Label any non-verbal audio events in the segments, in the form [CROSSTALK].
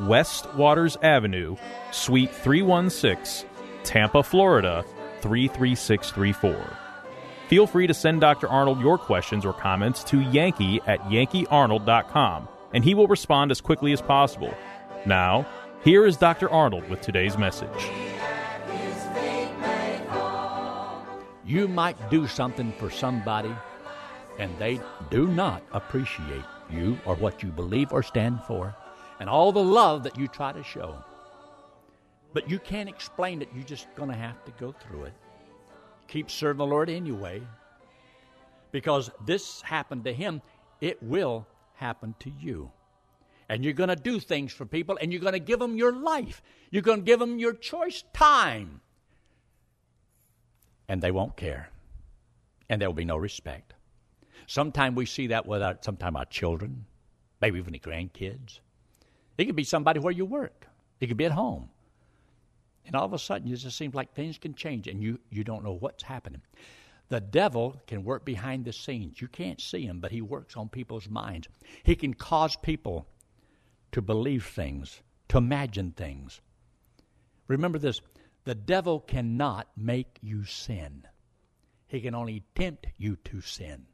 West Waters Avenue, Suite 316, Tampa, Florida 33634. Feel free to send Dr. Arnold your questions or comments to Yankee at yankeearnold.com, and he will respond as quickly as possible. Now, here is Dr. Arnold with today's message. You might do something for somebody, and they do not appreciate you or what you believe or stand for, and all the love that you try to show. But you can't explain it. You're just going to have to go through it. Keep serving the Lord anyway. Because this happened to him, it will happen to you. And you're going to do things for people, and you're going to give them your life. You're going to give them your choice time. And they won't care. And there will be no respect. Sometimes we see that with our, sometimes our children, maybe even the grandkids. It could be somebody where you work. It could be at home. And all of a sudden, it just seems like things can change and you, you don't know what's happening. The devil can work behind the scenes. You can't see him, but he works on people's minds. He can cause people to believe things, to imagine things. Remember this the devil cannot make you sin, he can only tempt you to sin.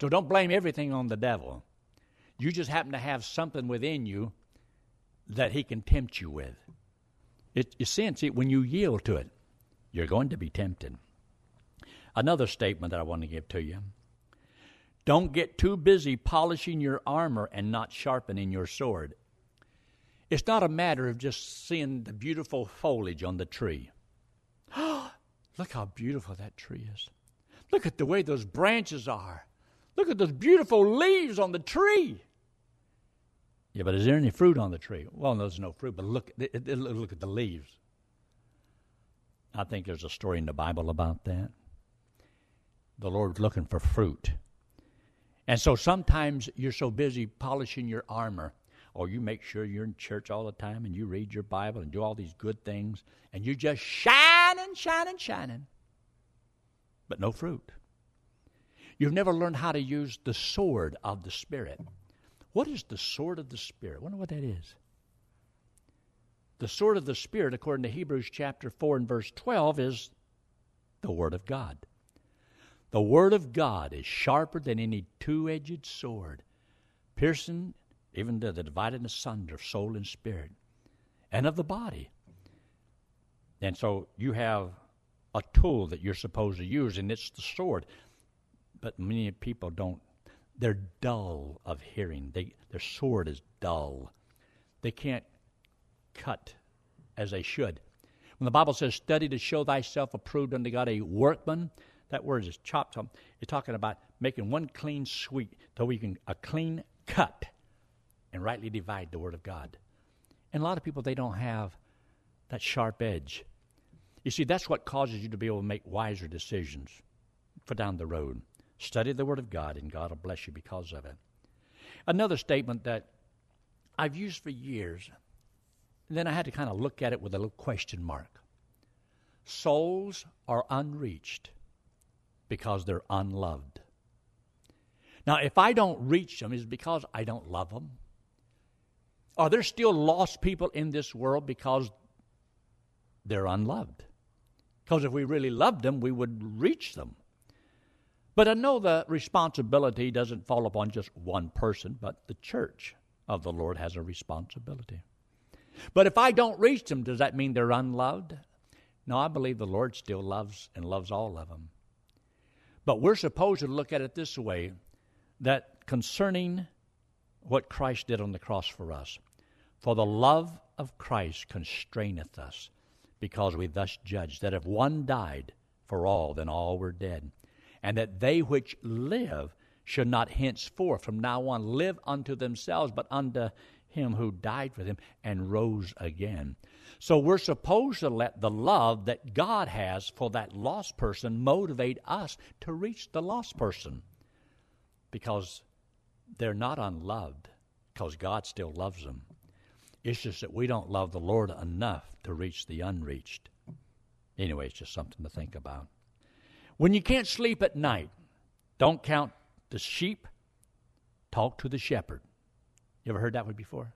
So don't blame everything on the devil. You just happen to have something within you that he can tempt you with. It, you sense it when you yield to it. You're going to be tempted. Another statement that I want to give to you. Don't get too busy polishing your armor and not sharpening your sword. It's not a matter of just seeing the beautiful foliage on the tree. [GASPS] Look how beautiful that tree is. Look at the way those branches are. Look at those beautiful leaves on the tree. Yeah, but is there any fruit on the tree? Well, there's no fruit, but look, look at the leaves. I think there's a story in the Bible about that. The Lord's looking for fruit. And so sometimes you're so busy polishing your armor, or you make sure you're in church all the time and you read your Bible and do all these good things, and you're just shining, shining, shining, but no fruit. You've never learned how to use the sword of the Spirit. What is the sword of the Spirit? I wonder what that is. The sword of the Spirit, according to Hebrews chapter 4 and verse 12, is the Word of God. The Word of God is sharper than any two edged sword, piercing even to the dividing asunder of soul and spirit and of the body. And so you have a tool that you're supposed to use, and it's the sword. But many people don't they're dull of hearing. They, their sword is dull. They can't cut as they should. When the Bible says, study to show thyself approved unto God, a workman, that word is chopped up. It's talking about making one clean sweep so we can, a clean cut and rightly divide the word of God. And a lot of people, they don't have that sharp edge. You see, that's what causes you to be able to make wiser decisions for down the road. Study the Word of God, and God will bless you because of it. Another statement that I've used for years, and then I had to kind of look at it with a little question mark. Souls are unreached because they're unloved. Now, if I don't reach them, is because I don't love them? Are there still lost people in this world because they're unloved? Because if we really loved them, we would reach them. But I know the responsibility doesn't fall upon just one person, but the church of the Lord has a responsibility. But if I don't reach them, does that mean they're unloved? No, I believe the Lord still loves and loves all of them. But we're supposed to look at it this way that concerning what Christ did on the cross for us, for the love of Christ constraineth us, because we thus judge that if one died for all, then all were dead and that they which live should not henceforth from now on live unto themselves, but unto him who died for them and rose again. So we're supposed to let the love that God has for that lost person motivate us to reach the lost person because they're not unloved because God still loves them. It's just that we don't love the Lord enough to reach the unreached. Anyway, it's just something to think about. When you can't sleep at night, don't count the sheep, talk to the shepherd. You ever heard that one before?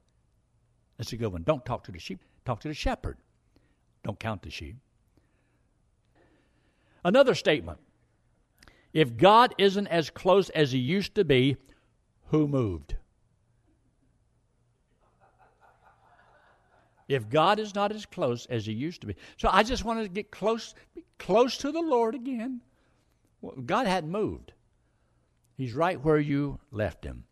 That's a good one. Don't talk to the sheep, talk to the shepherd. Don't count the sheep. Another statement if God isn't as close as he used to be, who moved? If God is not as close as he used to be. So I just wanted to get close close to the Lord again. God hadn't moved. He's right where you left him.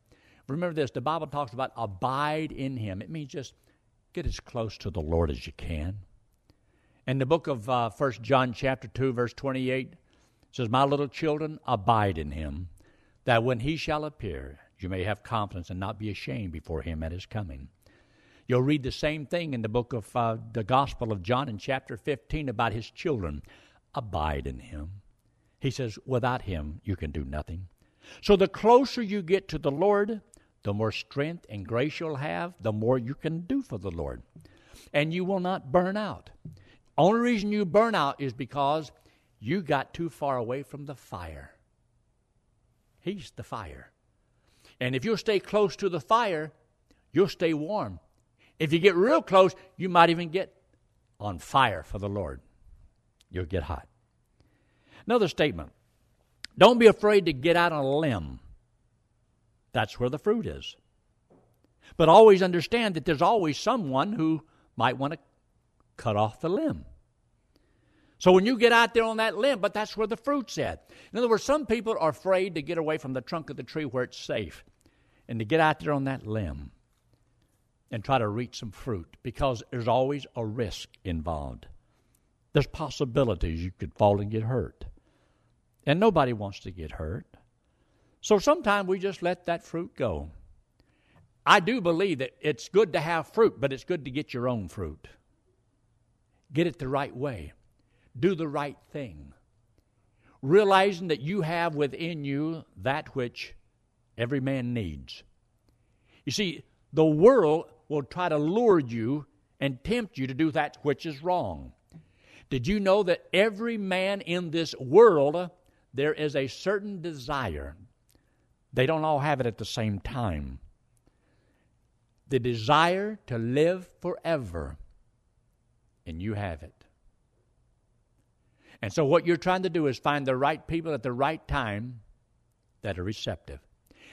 Remember this the Bible talks about abide in him. It means just get as close to the Lord as you can. In the book of uh, 1 John chapter 2 verse 28 says my little children abide in him that when he shall appear you may have confidence and not be ashamed before him at his coming. You'll read the same thing in the book of uh, the Gospel of John in chapter 15 about his children. Abide in him. He says, without him, you can do nothing. So the closer you get to the Lord, the more strength and grace you'll have, the more you can do for the Lord. And you will not burn out. Only reason you burn out is because you got too far away from the fire. He's the fire. And if you'll stay close to the fire, you'll stay warm. If you get real close, you might even get on fire for the Lord. You'll get hot. Another statement don't be afraid to get out on a limb. That's where the fruit is. But always understand that there's always someone who might want to cut off the limb. So when you get out there on that limb, but that's where the fruit's at. In other words, some people are afraid to get away from the trunk of the tree where it's safe and to get out there on that limb and try to reach some fruit because there's always a risk involved. There's possibilities you could fall and get hurt. And nobody wants to get hurt. So sometimes we just let that fruit go. I do believe that it's good to have fruit, but it's good to get your own fruit. Get it the right way. Do the right thing. Realizing that you have within you that which every man needs. You see, the world will try to lure you and tempt you to do that which is wrong. Did you know that every man in this world there is a certain desire. They don't all have it at the same time. The desire to live forever, and you have it. And so, what you're trying to do is find the right people at the right time that are receptive.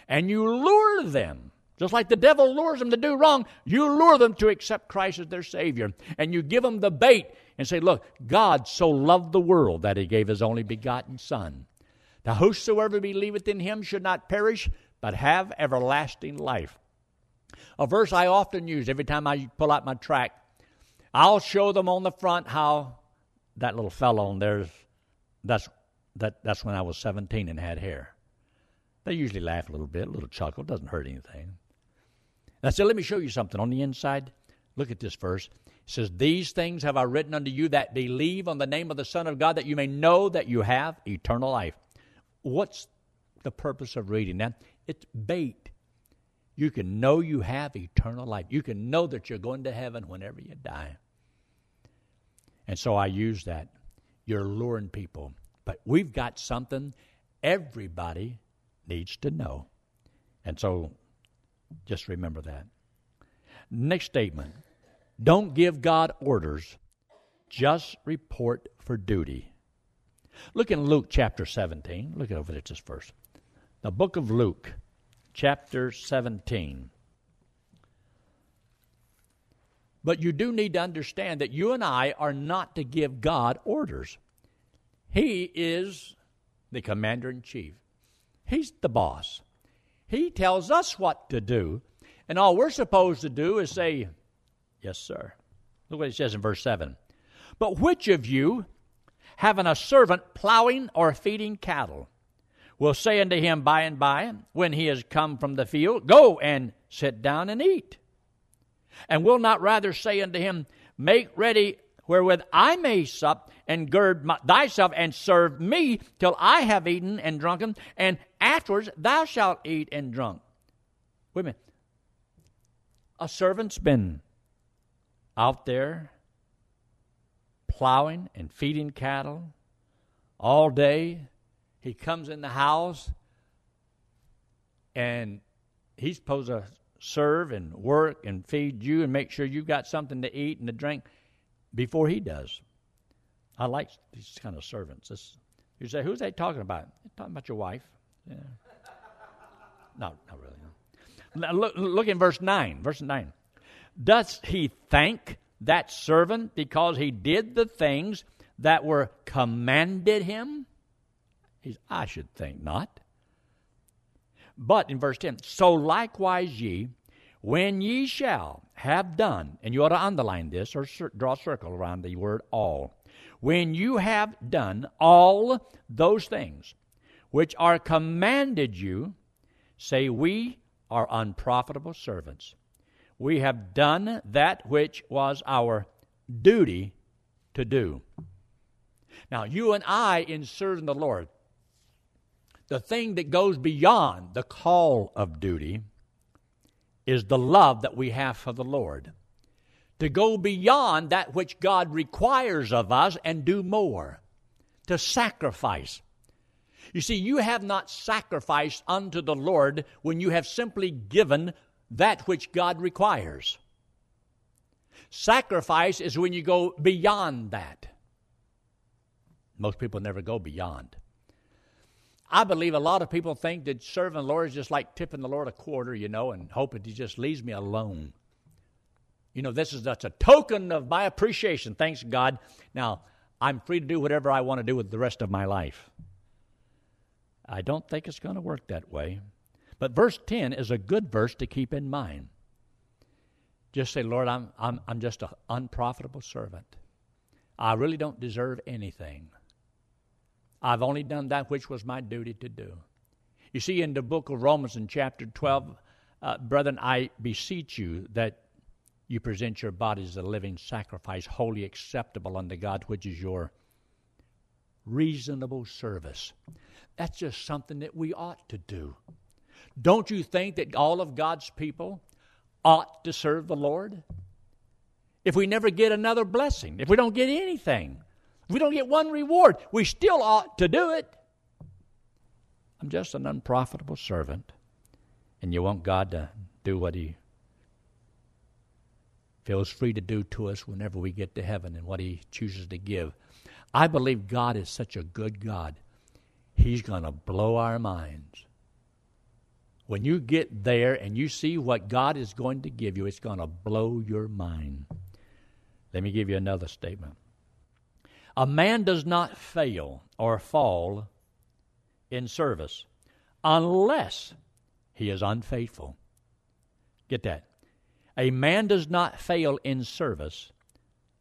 And you lure them, just like the devil lures them to do wrong, you lure them to accept Christ as their Savior. And you give them the bait and say, Look, God so loved the world that He gave His only begotten Son that whosoever believeth in him should not perish, but have everlasting life. A verse I often use every time I pull out my track. I'll show them on the front how that little fellow on there's that's that that's when I was 17 and had hair. They usually laugh a little bit, a little chuckle, doesn't hurt anything. I said, let me show you something on the inside. Look at this verse. It says, These things have I written unto you that believe on the name of the Son of God, that you may know that you have eternal life. What's the purpose of reading that? It's bait. You can know you have eternal life. You can know that you're going to heaven whenever you die. And so I use that. You're luring people. But we've got something everybody needs to know. And so just remember that. Next statement Don't give God orders, just report for duty. Look in Luke chapter 17. Look over there just first. The book of Luke, chapter 17. But you do need to understand that you and I are not to give God orders. He is the commander in chief, He's the boss. He tells us what to do, and all we're supposed to do is say, Yes, sir. Look what he says in verse 7. But which of you, having a servant plowing or feeding cattle, will say unto him by and by, when he is come from the field, Go and sit down and eat. And will not rather say unto him, Make ready wherewith I may sup, and gird my, thyself and serve me till I have eaten and drunken, and afterwards thou shalt eat and drunk. Wait a minute. A servant's been out there plowing and feeding cattle all day. He comes in the house and he's supposed to serve and work and feed you and make sure you've got something to eat and to drink before he does. I like these kind of servants. This, you say, who's they talking about? They're talking about your wife. Yeah. no, not really. No. Now look, look in verse 9. Verse 9. Does he thank that servant because he did the things that were commanded him? He's, I should think not. But in verse 10, so likewise ye, when ye shall have done, and you ought to underline this or draw a circle around the word all. When you have done all those things which are commanded you, say, We are unprofitable servants. We have done that which was our duty to do. Now, you and I, in serving the Lord, the thing that goes beyond the call of duty is the love that we have for the Lord. To go beyond that which God requires of us and do more. To sacrifice. You see, you have not sacrificed unto the Lord when you have simply given that which God requires. Sacrifice is when you go beyond that. Most people never go beyond. I believe a lot of people think that serving the Lord is just like tipping the Lord a quarter, you know, and hoping He just leaves me alone. You know, this is that's a token of my appreciation. Thanks God. Now, I'm free to do whatever I want to do with the rest of my life. I don't think it's going to work that way. But verse 10 is a good verse to keep in mind. Just say, Lord, I'm, I'm, I'm just an unprofitable servant. I really don't deserve anything. I've only done that which was my duty to do. You see, in the book of Romans, in chapter 12, uh, brethren, I beseech you that you present your bodies as a living sacrifice, wholly acceptable unto God, which is your reasonable service. That's just something that we ought to do. Don't you think that all of God's people ought to serve the Lord? If we never get another blessing, if we don't get anything, if we don't get one reward, we still ought to do it. I'm just an unprofitable servant, and you want God to do what He feels free to do to us whenever we get to heaven and what He chooses to give. I believe God is such a good God. He's going to blow our minds. When you get there and you see what God is going to give you, it's going to blow your mind. Let me give you another statement. A man does not fail or fall in service unless he is unfaithful. Get that. A man does not fail in service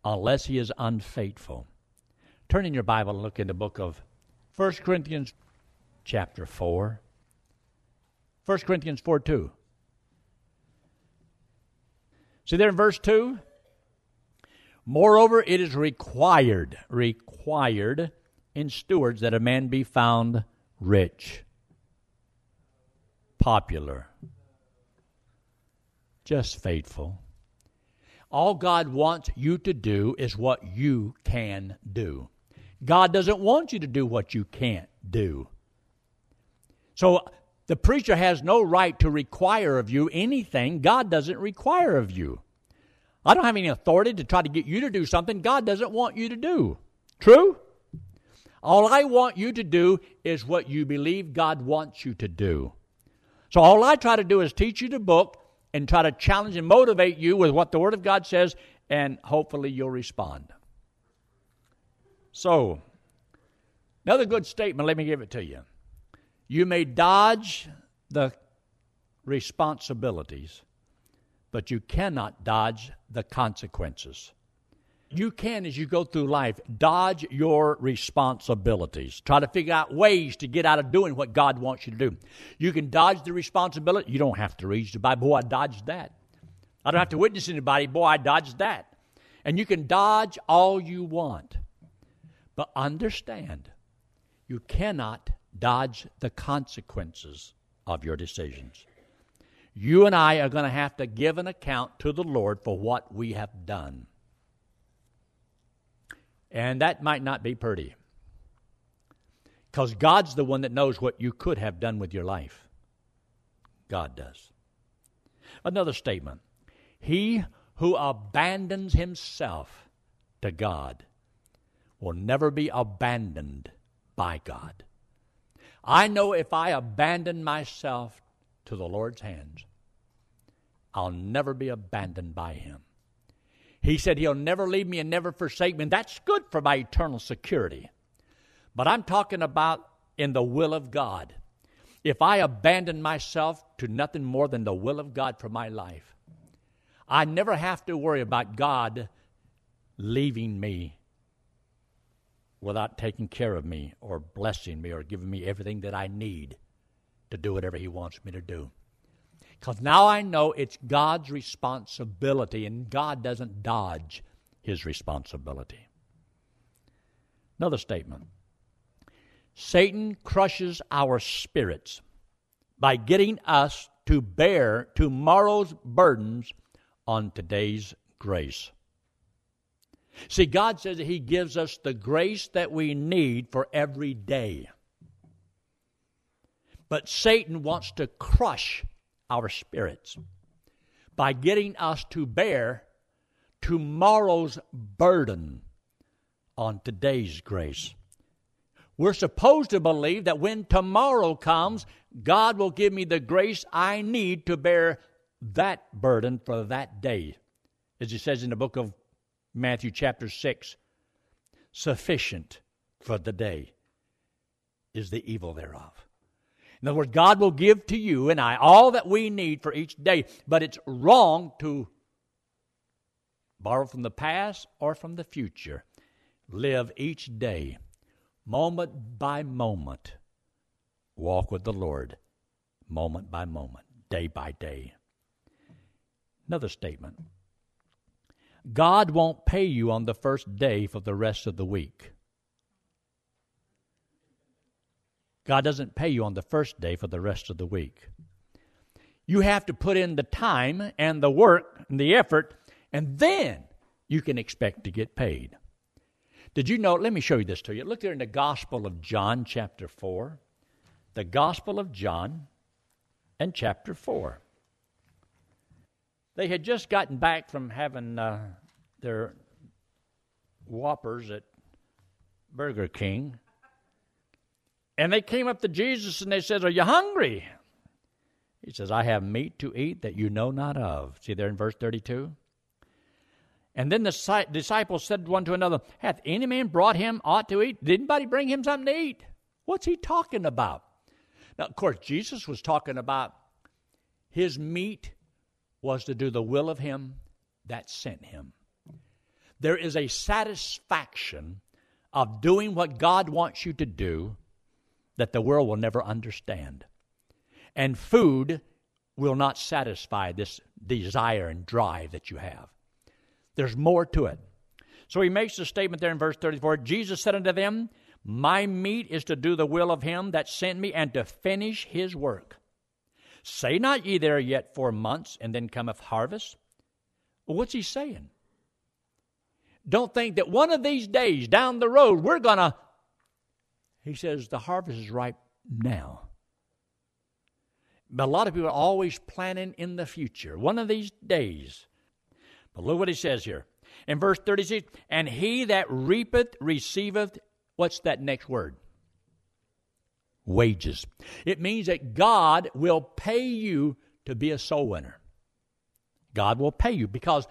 unless he is unfaithful. Turn in your Bible and look in the book of 1 Corinthians chapter 4. 1 Corinthians 4 2. See there in verse 2? Moreover, it is required, required in stewards that a man be found rich, popular, just faithful. All God wants you to do is what you can do. God doesn't want you to do what you can't do. So the preacher has no right to require of you anything God doesn't require of you. I don't have any authority to try to get you to do something God doesn't want you to do. True? All I want you to do is what you believe God wants you to do. So all I try to do is teach you the book and try to challenge and motivate you with what the Word of God says, and hopefully you'll respond. So, another good statement, let me give it to you. You may dodge the responsibilities but you cannot dodge the consequences. You can, as you go through life, dodge your responsibilities. Try to figure out ways to get out of doing what God wants you to do. You can dodge the responsibility. You don't have to read the Bible. Boy, I dodged that. I don't have to witness anybody. Boy, I dodged that. And you can dodge all you want. But understand, you cannot dodge the consequences of your decisions. You and I are going to have to give an account to the Lord for what we have done. And that might not be pretty. Because God's the one that knows what you could have done with your life. God does. Another statement He who abandons himself to God will never be abandoned by God. I know if I abandon myself to the Lord's hands, I'll never be abandoned by Him. He said He'll never leave me and never forsake me, and that's good for my eternal security. But I'm talking about in the will of God. If I abandon myself to nothing more than the will of God for my life, I never have to worry about God leaving me without taking care of me or blessing me or giving me everything that I need to do whatever He wants me to do. Because now I know it's God's responsibility, and God doesn't dodge His responsibility. Another statement Satan crushes our spirits by getting us to bear tomorrow's burdens on today's grace. See, God says that He gives us the grace that we need for every day. But Satan wants to crush our spirits by getting us to bear tomorrow's burden on today's grace. We're supposed to believe that when tomorrow comes, God will give me the grace I need to bear that burden for that day. As he says in the book of Matthew, chapter 6 sufficient for the day is the evil thereof. In other words, God will give to you and I all that we need for each day, but it's wrong to borrow from the past or from the future. Live each day, moment by moment. Walk with the Lord, moment by moment, day by day. Another statement God won't pay you on the first day for the rest of the week. God doesn't pay you on the first day for the rest of the week. You have to put in the time and the work and the effort, and then you can expect to get paid. Did you know? Let me show you this to you. Look there in the Gospel of John, chapter 4. The Gospel of John and chapter 4. They had just gotten back from having uh, their Whoppers at Burger King. And they came up to Jesus and they said, Are you hungry? He says, I have meat to eat that you know not of. See there in verse 32? And then the disciples said one to another, Hath any man brought him aught to eat? Did anybody bring him something to eat? What's he talking about? Now, of course, Jesus was talking about his meat was to do the will of him that sent him. There is a satisfaction of doing what God wants you to do that the world will never understand. And food will not satisfy this desire and drive that you have. There's more to it. So he makes the statement there in verse 34 Jesus said unto them, My meat is to do the will of him that sent me and to finish his work. Say not ye there yet four months, and then cometh harvest? What's he saying? Don't think that one of these days down the road we're going to. He says the harvest is ripe now. But a lot of people are always planning in the future, one of these days. But look what he says here. In verse 36 And he that reapeth receiveth, what's that next word? wages. It means that God will pay you to be a soul winner. God will pay you because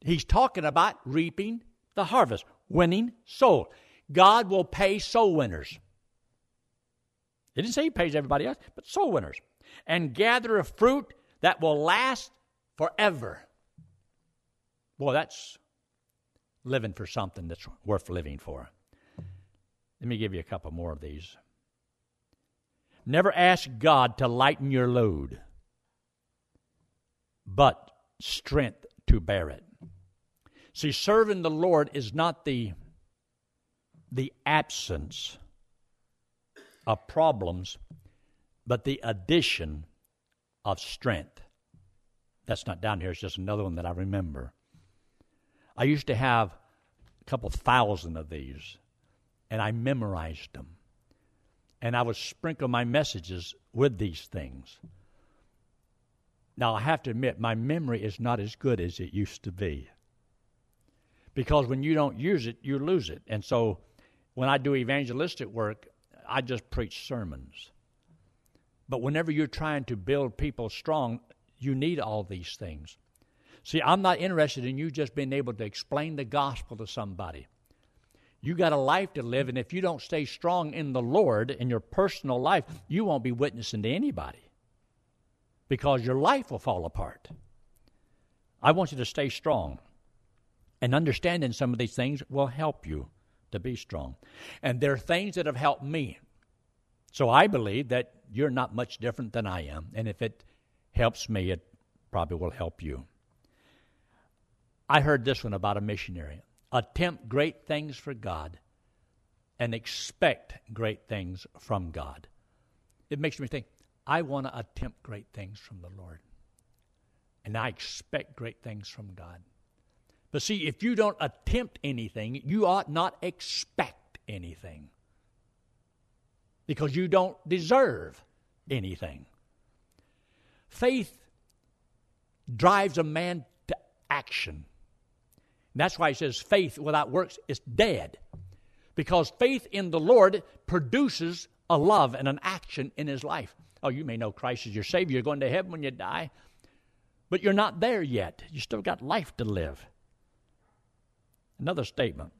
He's talking about reaping the harvest, winning soul. God will pay soul winners. He didn't say He pays everybody else, but soul winners. And gather a fruit that will last forever. Boy, that's living for something that's worth living for. Let me give you a couple more of these. Never ask God to lighten your load, but strength to bear it. See, serving the Lord is not the, the absence of problems, but the addition of strength. That's not down here, it's just another one that I remember. I used to have a couple thousand of these, and I memorized them. And I would sprinkle my messages with these things. Now, I have to admit, my memory is not as good as it used to be. Because when you don't use it, you lose it. And so when I do evangelistic work, I just preach sermons. But whenever you're trying to build people strong, you need all these things. See, I'm not interested in you just being able to explain the gospel to somebody. You got a life to live, and if you don't stay strong in the Lord in your personal life, you won't be witnessing to anybody because your life will fall apart. I want you to stay strong. And understanding some of these things will help you to be strong. And there are things that have helped me. So I believe that you're not much different than I am. And if it helps me, it probably will help you. I heard this one about a missionary attempt great things for God and expect great things from God. It makes me think I want to attempt great things from the Lord. And I expect great things from God. But see, if you don't attempt anything, you ought not expect anything. Because you don't deserve anything. Faith drives a man to action. That's why he says faith without works is dead. Because faith in the Lord produces a love and an action in his life. Oh, you may know Christ as your Savior. You're going to heaven when you die. But you're not there yet. You still got life to live. Another statement.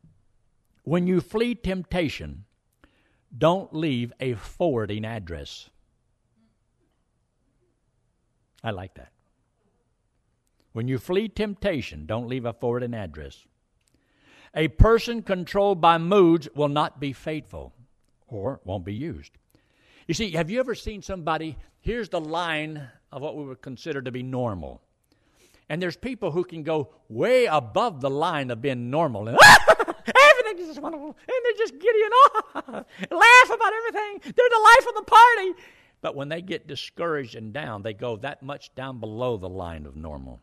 When you flee temptation, don't leave a forwarding address. I like that. When you flee temptation, don't leave a forwarding address. A person controlled by moods will not be faithful or won't be used. You see, have you ever seen somebody? Here's the line of what we would consider to be normal. And there's people who can go way above the line of being normal. And, [LAUGHS] ah, everything is just wonderful. And they're just giddy and oh, [LAUGHS] laugh about everything. They're the life of the party. But when they get discouraged and down, they go that much down below the line of normal.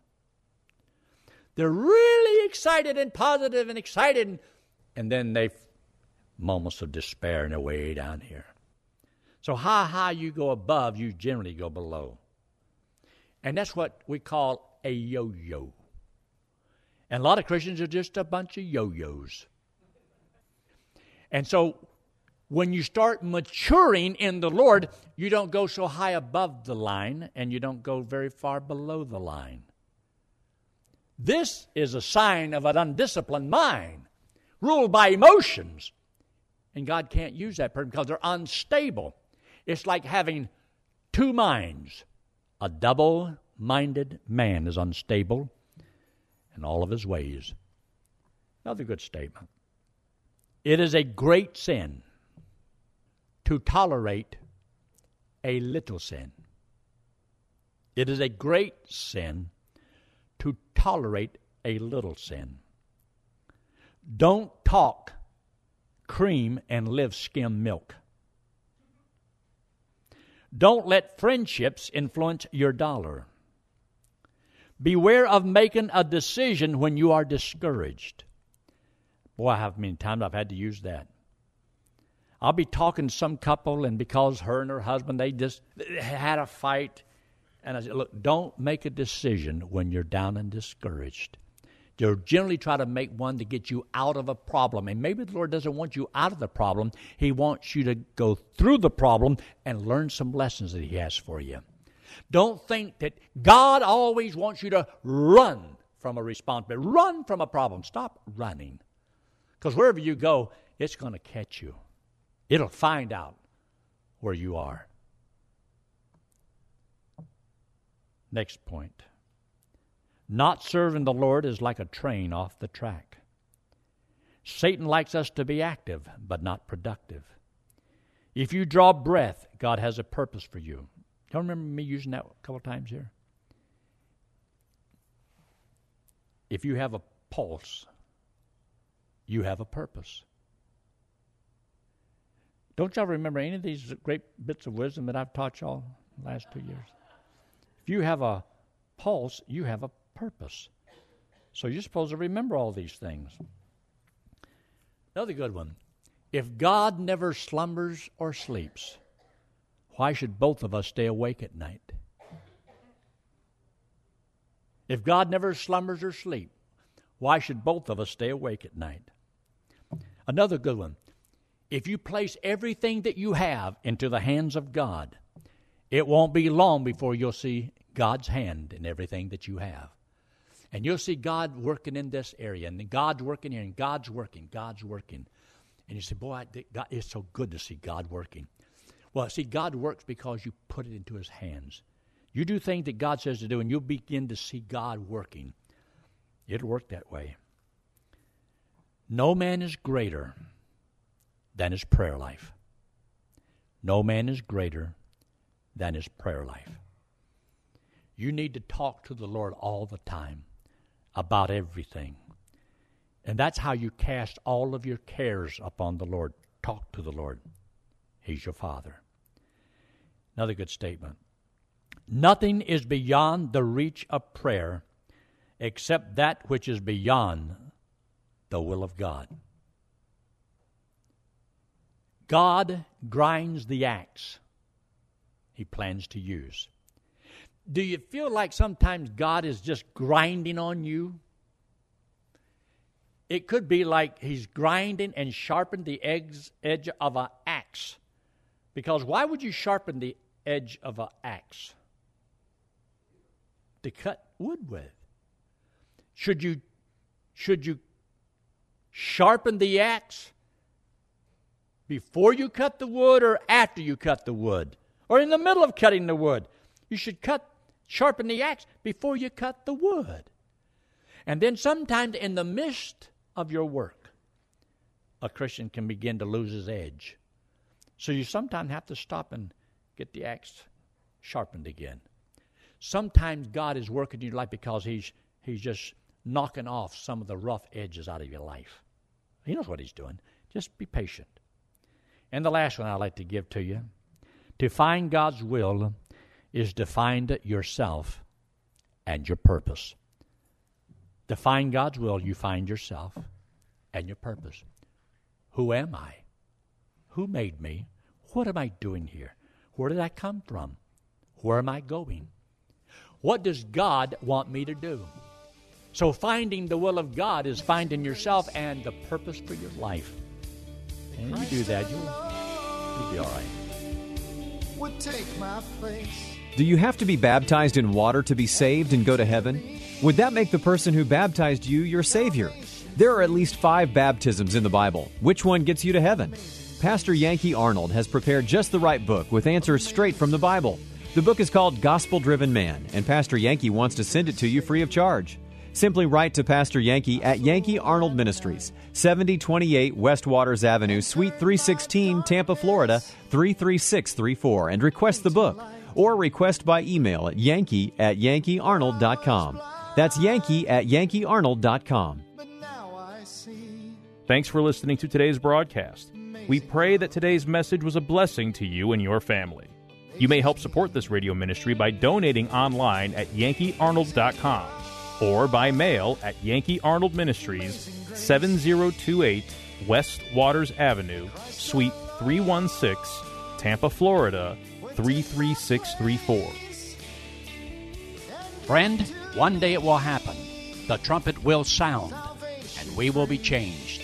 They're really excited and positive and excited, and then they moments of despair and they're way down here. So how high you go above, you generally go below. And that's what we call a yo yo. And a lot of Christians are just a bunch of yo yos. And so when you start maturing in the Lord, you don't go so high above the line and you don't go very far below the line. This is a sign of an undisciplined mind, ruled by emotions. And God can't use that person because they're unstable. It's like having two minds. A double minded man is unstable in all of his ways. Another good statement. It is a great sin to tolerate a little sin. It is a great sin to tolerate a little sin. Don't talk cream and live skim milk. Don't let friendships influence your dollar. Beware of making a decision when you are discouraged. Boy, how many times I've had to use that. I'll be talking to some couple, and because her and her husband, they just had a fight. And I said, Look, don't make a decision when you're down and discouraged. They'll generally try to make one to get you out of a problem. And maybe the Lord doesn't want you out of the problem. He wants you to go through the problem and learn some lessons that He has for you. Don't think that God always wants you to run from a responsibility, run from a problem. Stop running. Because wherever you go, it's going to catch you, it'll find out where you are. Next point. Not serving the Lord is like a train off the track. Satan likes us to be active, but not productive. If you draw breath, God has a purpose for you. Y'all remember me using that a couple times here? if you have a pulse, you have a purpose. Don't y'all remember any of these great bits of wisdom that I've taught y'all the last two years? If you have a pulse, you have a purpose. So you're supposed to remember all these things. Another good one. If God never slumbers or sleeps, why should both of us stay awake at night? If God never slumbers or sleeps, why should both of us stay awake at night? Another good one. If you place everything that you have into the hands of God, it won't be long before you'll see God's hand in everything that you have. And you'll see God working in this area, and God's working here, and God's working, God's working. And you say, Boy, God, it's so good to see God working. Well, see, God works because you put it into His hands. You do things that God says to do, and you'll begin to see God working. It'll work that way. No man is greater than his prayer life. No man is greater than his prayer life. You need to talk to the Lord all the time about everything. And that's how you cast all of your cares upon the Lord. Talk to the Lord. He's your Father. Another good statement. Nothing is beyond the reach of prayer except that which is beyond the will of God. God grinds the axe he plans to use. Do you feel like sometimes God is just grinding on you? It could be like he's grinding and sharpening the edge of an axe. Because why would you sharpen the edge of an axe? To cut wood with. Should you should you sharpen the axe before you cut the wood or after you cut the wood? Or in the middle of cutting the wood? You should cut sharpen the axe before you cut the wood. And then sometimes in the midst of your work, a Christian can begin to lose his edge. So you sometimes have to stop and get the axe sharpened again. Sometimes God is working in your life because He's He's just knocking off some of the rough edges out of your life. He knows what He's doing. Just be patient. And the last one I'd like to give to you to find God's will is to find yourself and your purpose. To find God's will, you find yourself and your purpose. Who am I? Who made me? What am I doing here? Where did I come from? Where am I going? What does God want me to do? So, finding the will of God is finding yourself and the purpose for your life. And you do that, you'll, you'll be all right. Do you have to be baptized in water to be saved and go to heaven? Would that make the person who baptized you your Savior? There are at least five baptisms in the Bible. Which one gets you to heaven? Pastor Yankee Arnold has prepared just the right book with answers straight from the Bible. The book is called Gospel Driven Man, and Pastor Yankee wants to send it to you free of charge. Simply write to Pastor Yankee at Yankee Arnold Ministries, 7028 West Waters Avenue, Suite 316, Tampa, Florida 33634, and request the book. Or request by email at yankee at yankeearnold.com. That's yankee at yankeearnold.com. Thanks for listening to today's broadcast. We pray that today's message was a blessing to you and your family. You may help support this radio ministry by donating online at yankeearnold.com or by mail at Yankee Arnold Ministries, 7028 West Waters Avenue, Suite 316, Tampa, Florida 33634. Friend, one day it will happen. The trumpet will sound, and we will be changed,